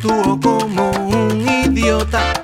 actúo como un idiota.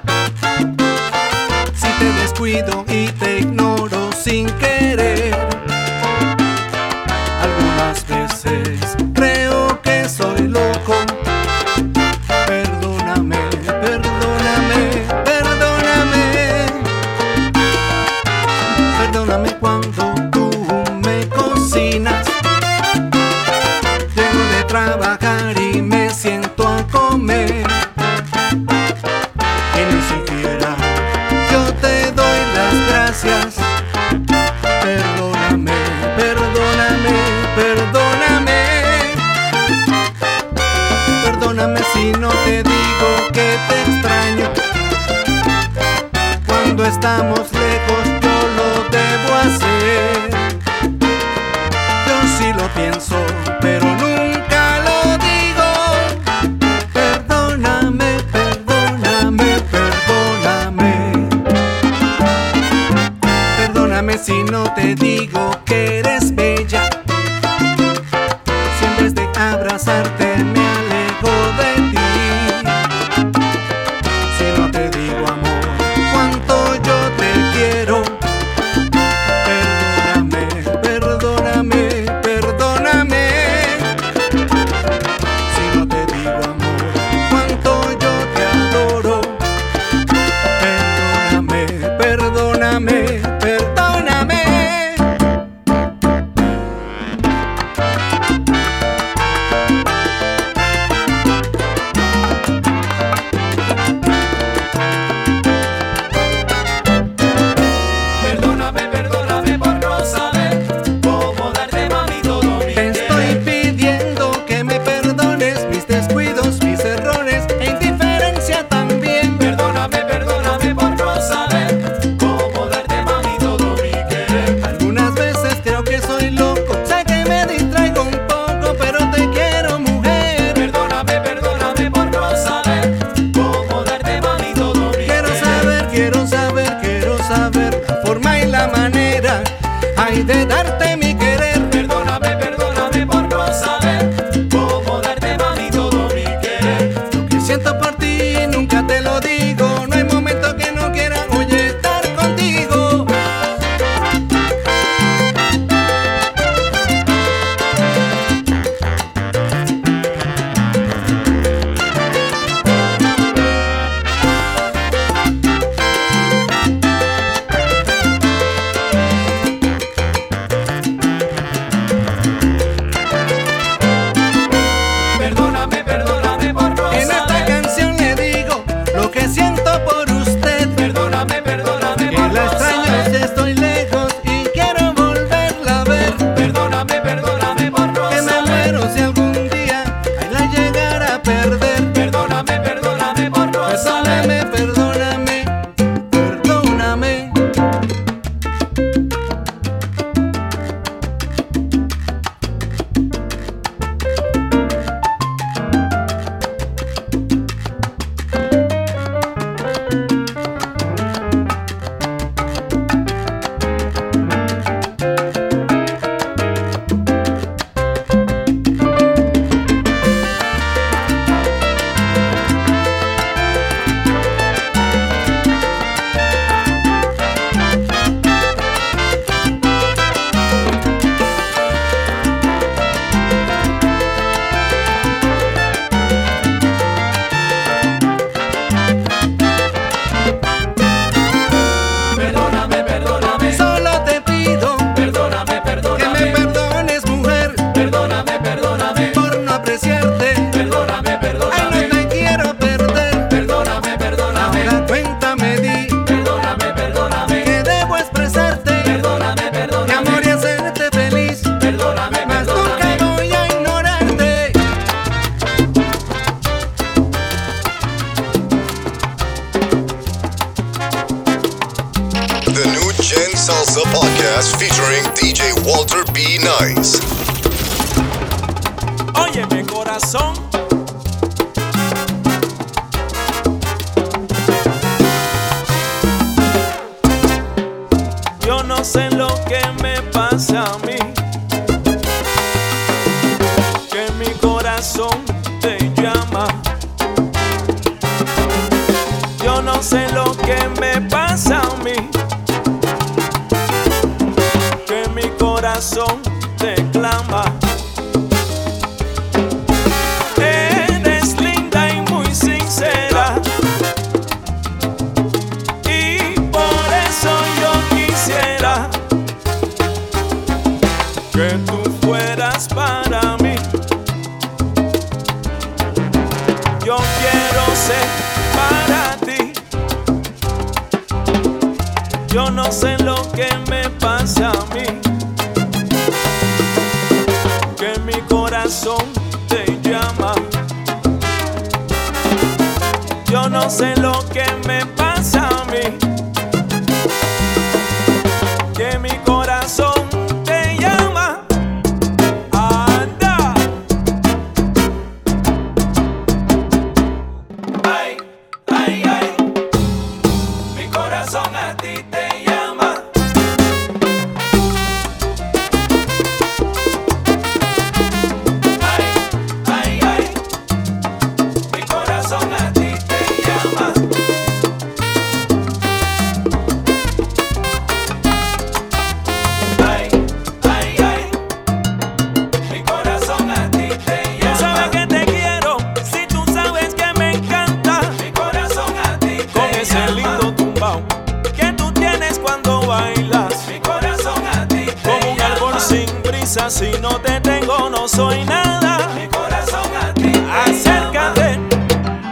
si no te tengo no soy nada. Mi corazón a ti. Acércate,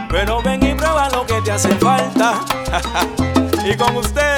pero ven y prueba lo que te hace falta. y con usted.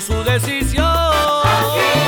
Su decisión.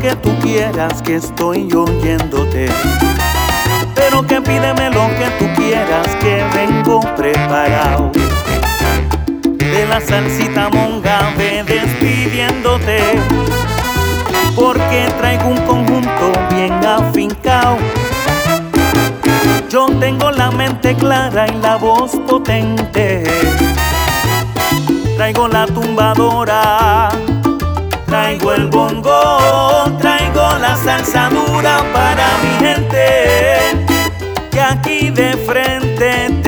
que tú quieras, que estoy oyéndote. Pero que pídeme lo que tú quieras, que vengo preparado. De la salsita monga ve despidiéndote. Porque traigo un conjunto bien afincao. Yo tengo la mente clara y la voz potente. Traigo la tumbadora Traigo el bongo, traigo la salsa dura para mi gente. Que aquí de frente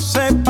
no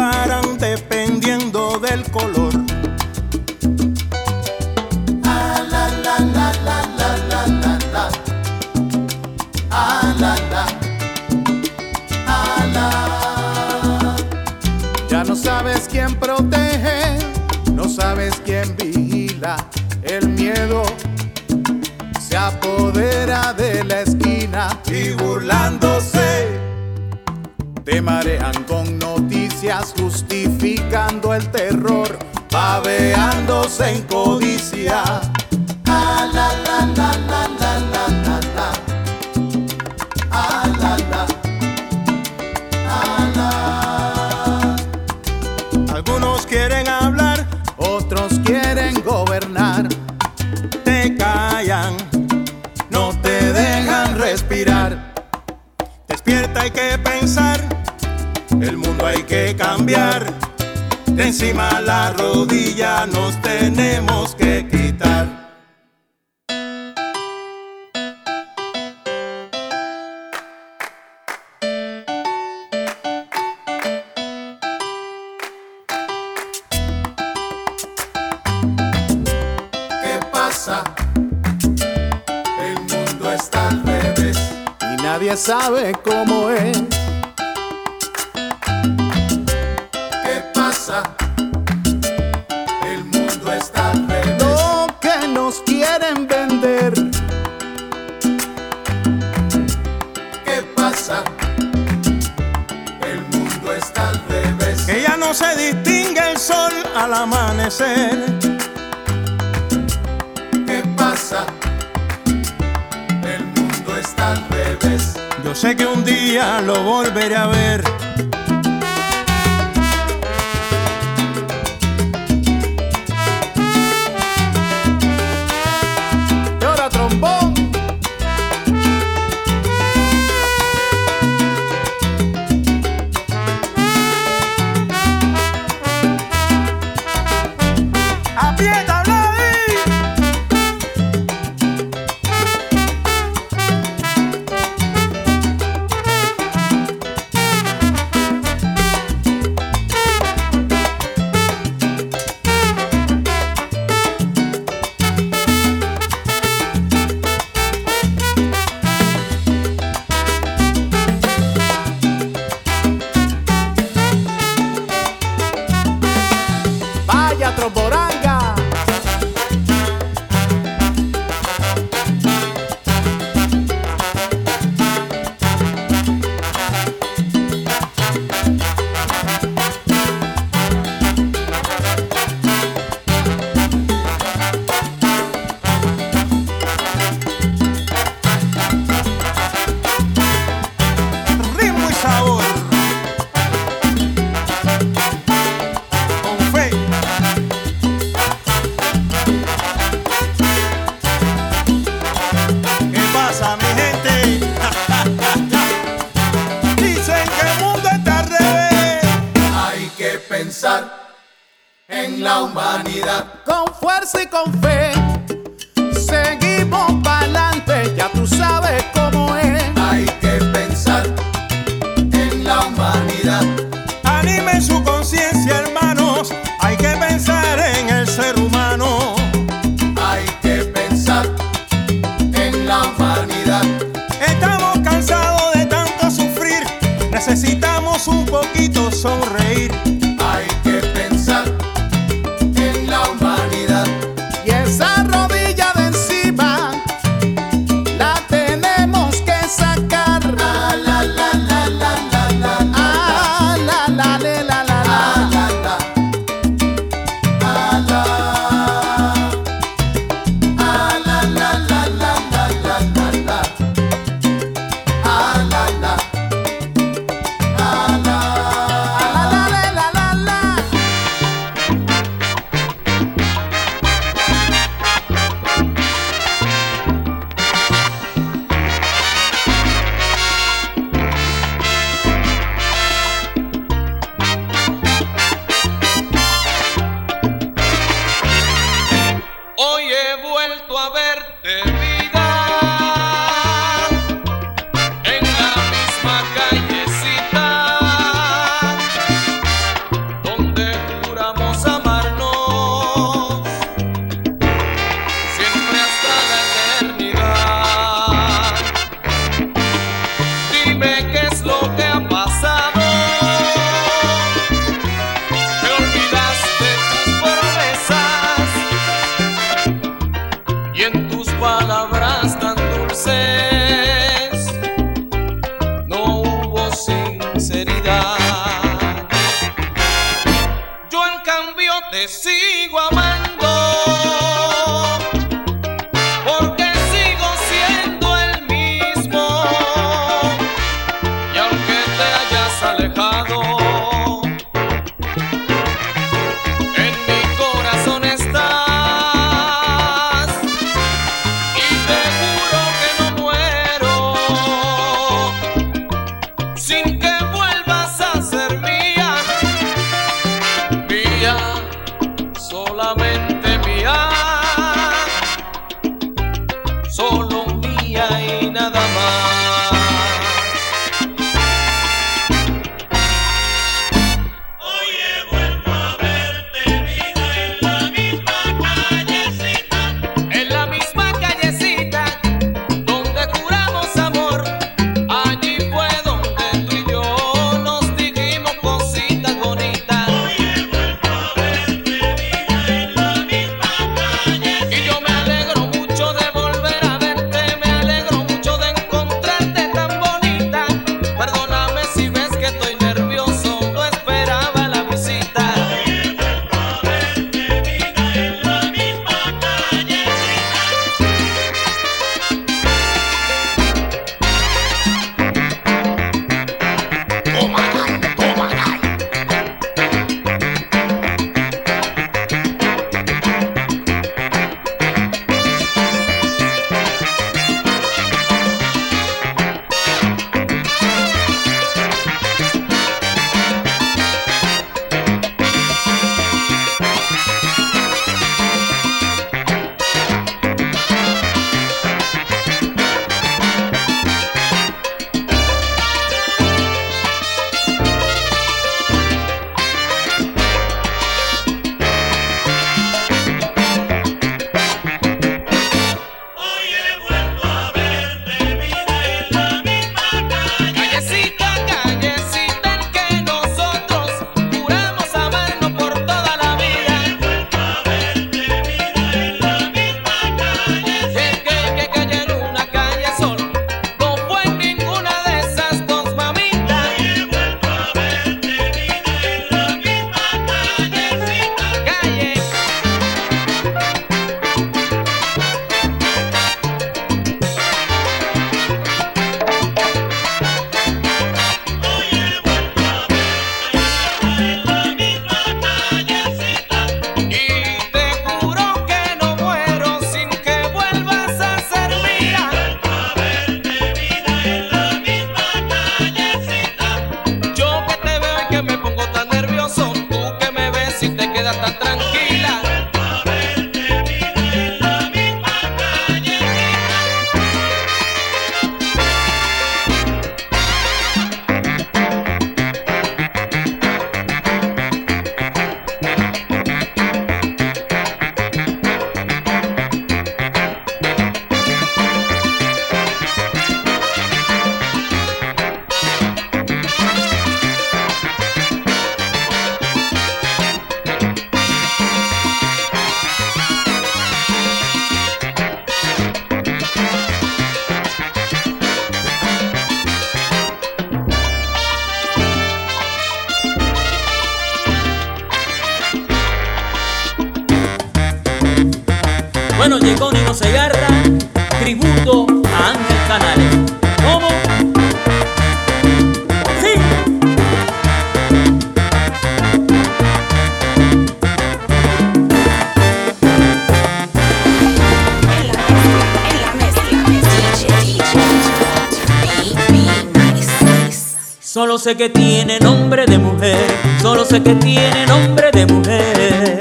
sé que tiene nombre de mujer, solo sé que tiene nombre de mujer.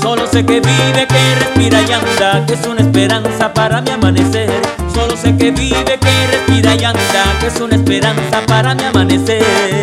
Solo sé que vive, que respira y anda, que es una esperanza para mi amanecer. Solo sé que vive, que respira y anda, que es una esperanza para mi amanecer.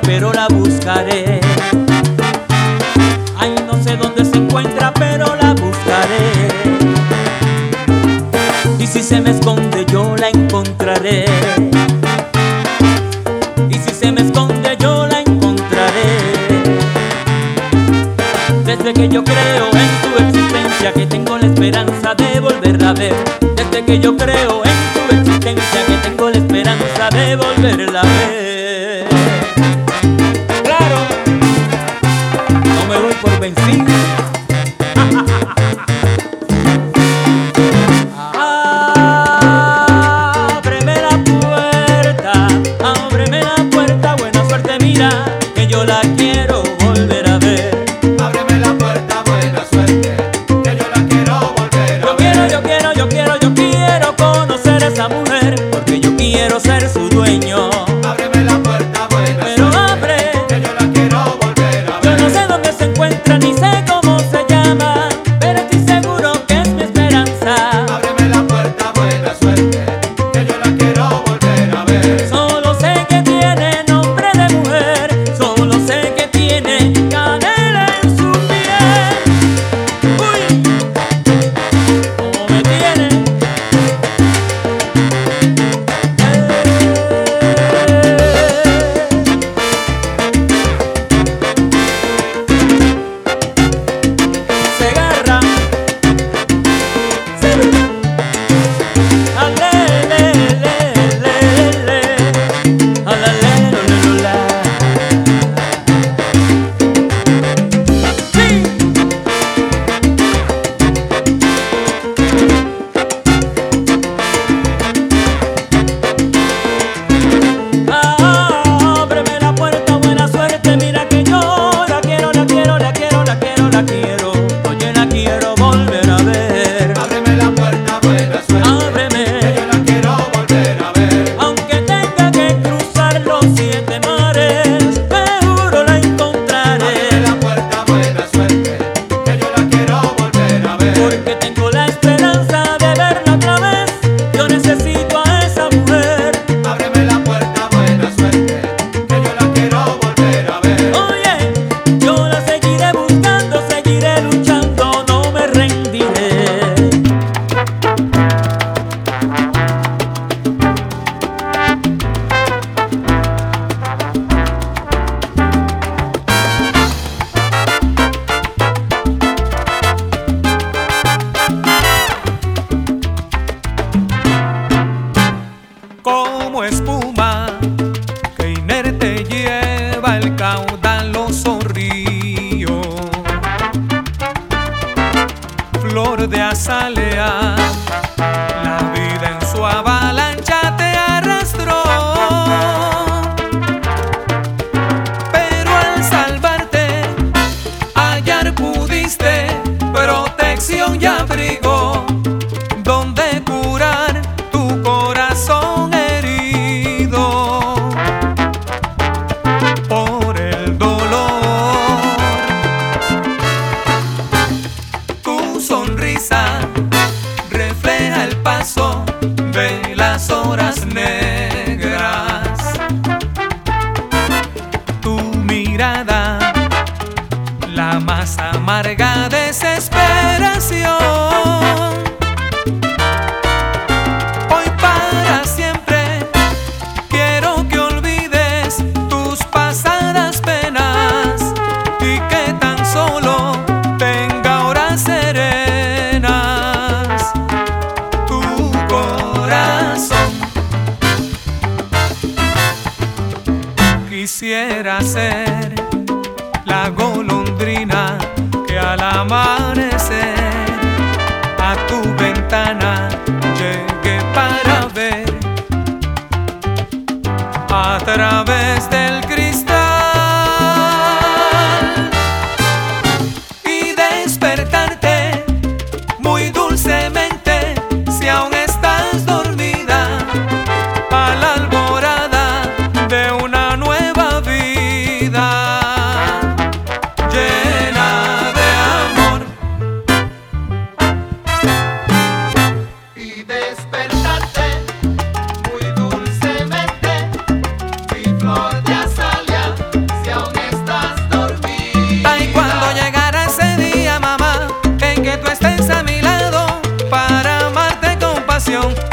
Pero la 안녕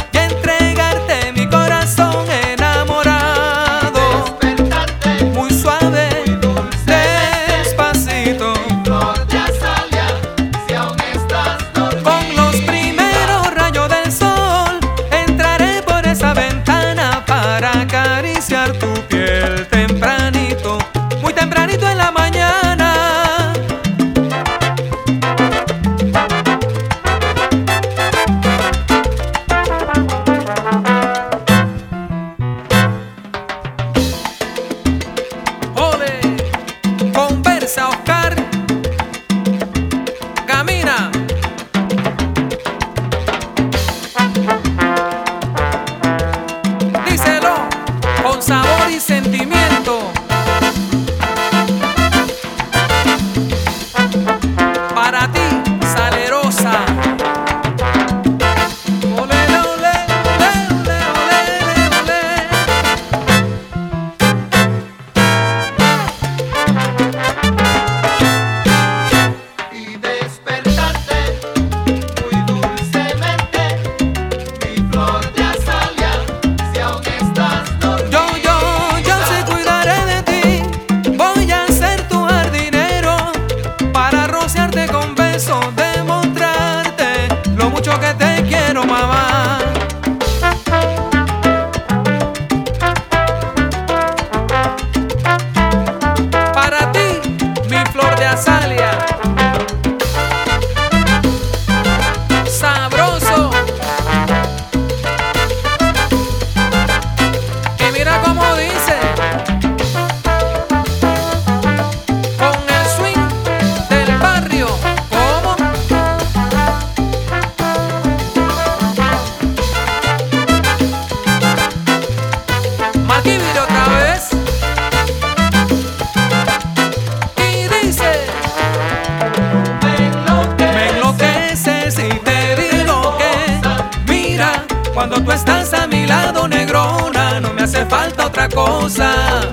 Cuando tú estás a mi lado, negrona, no me hace falta otra cosa.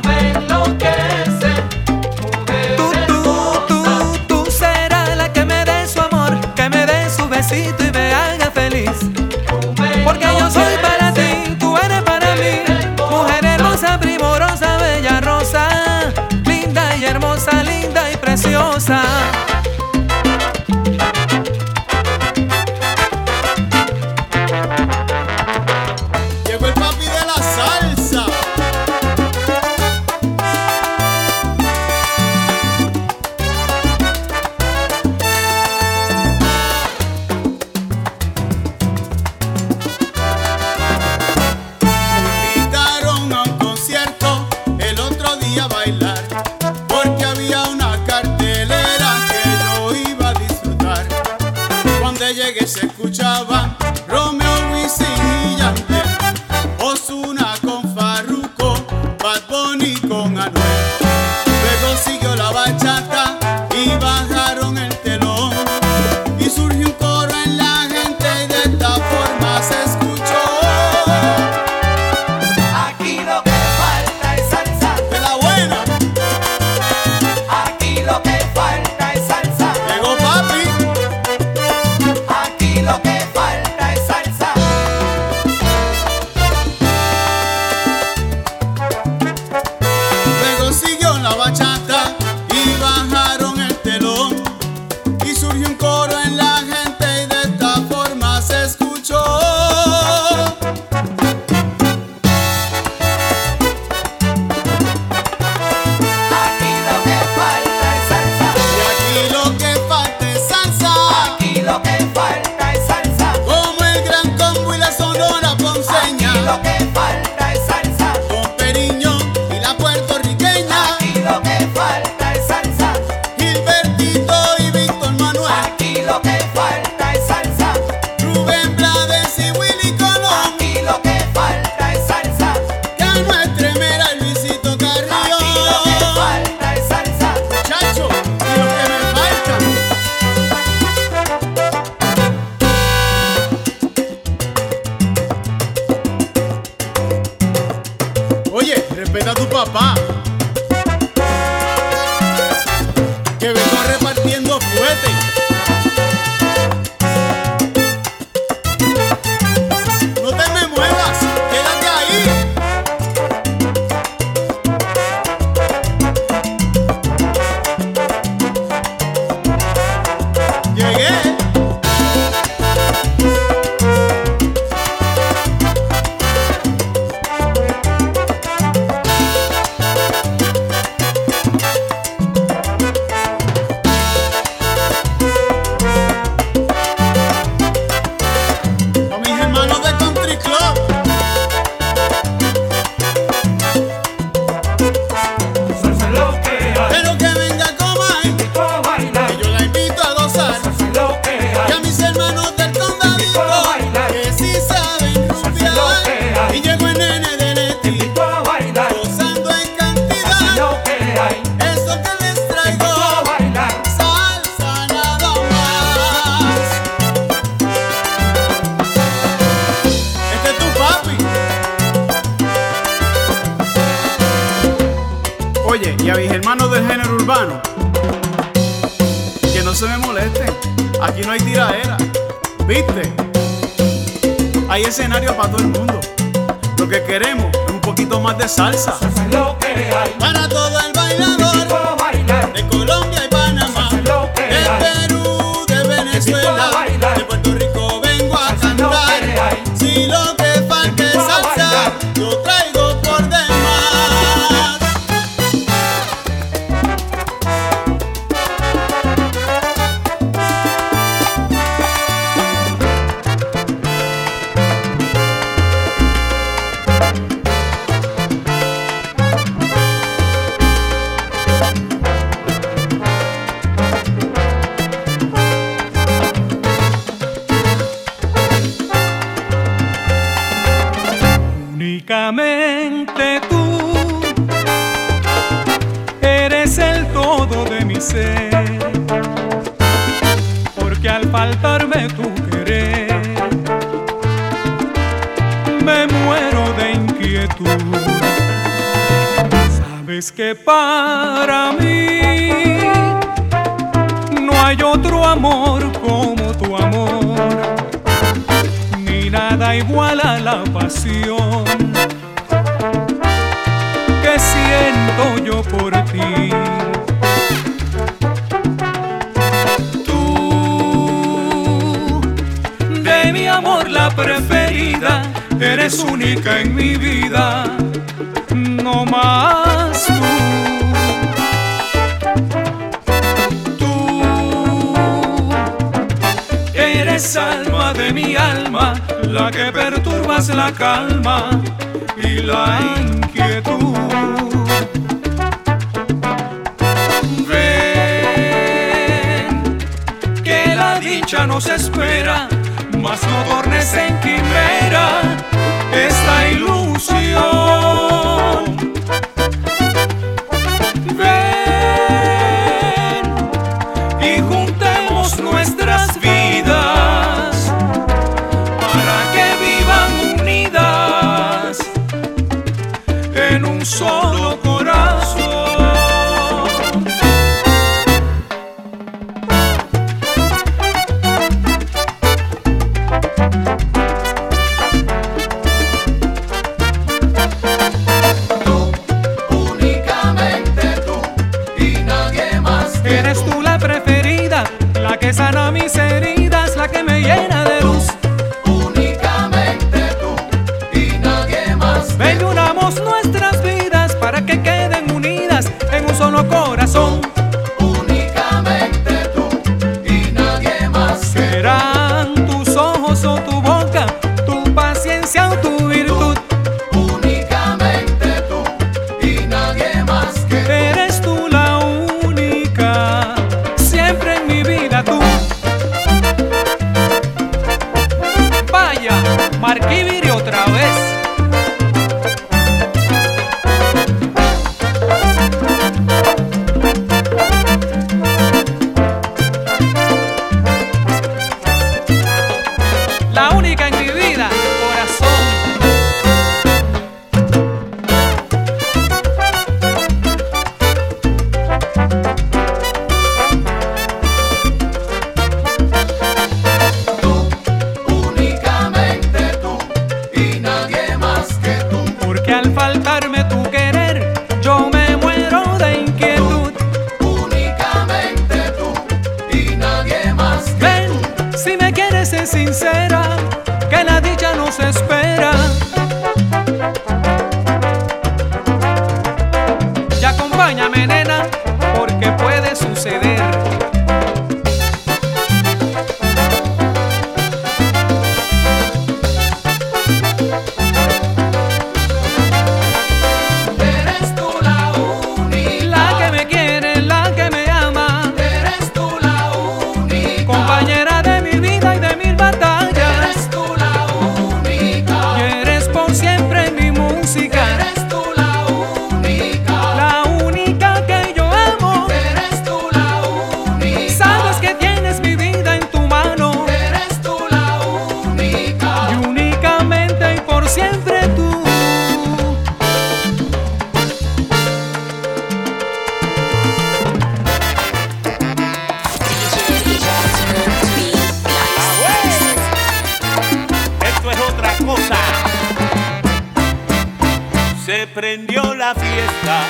se prendió la fiesta,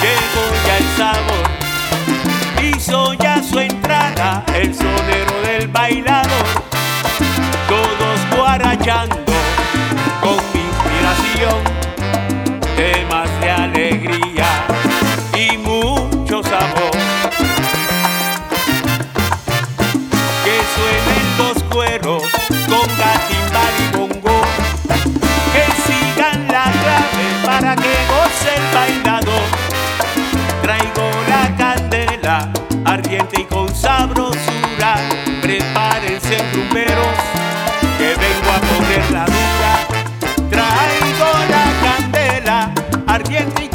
llegó ya el sabor, hizo ya su entrada el sonero del bailador, todos guarachando con inspiración. ardiente y con sabrosura. Prepárense rumberos, que vengo a poner la dura. Traigo la candela, ardiente y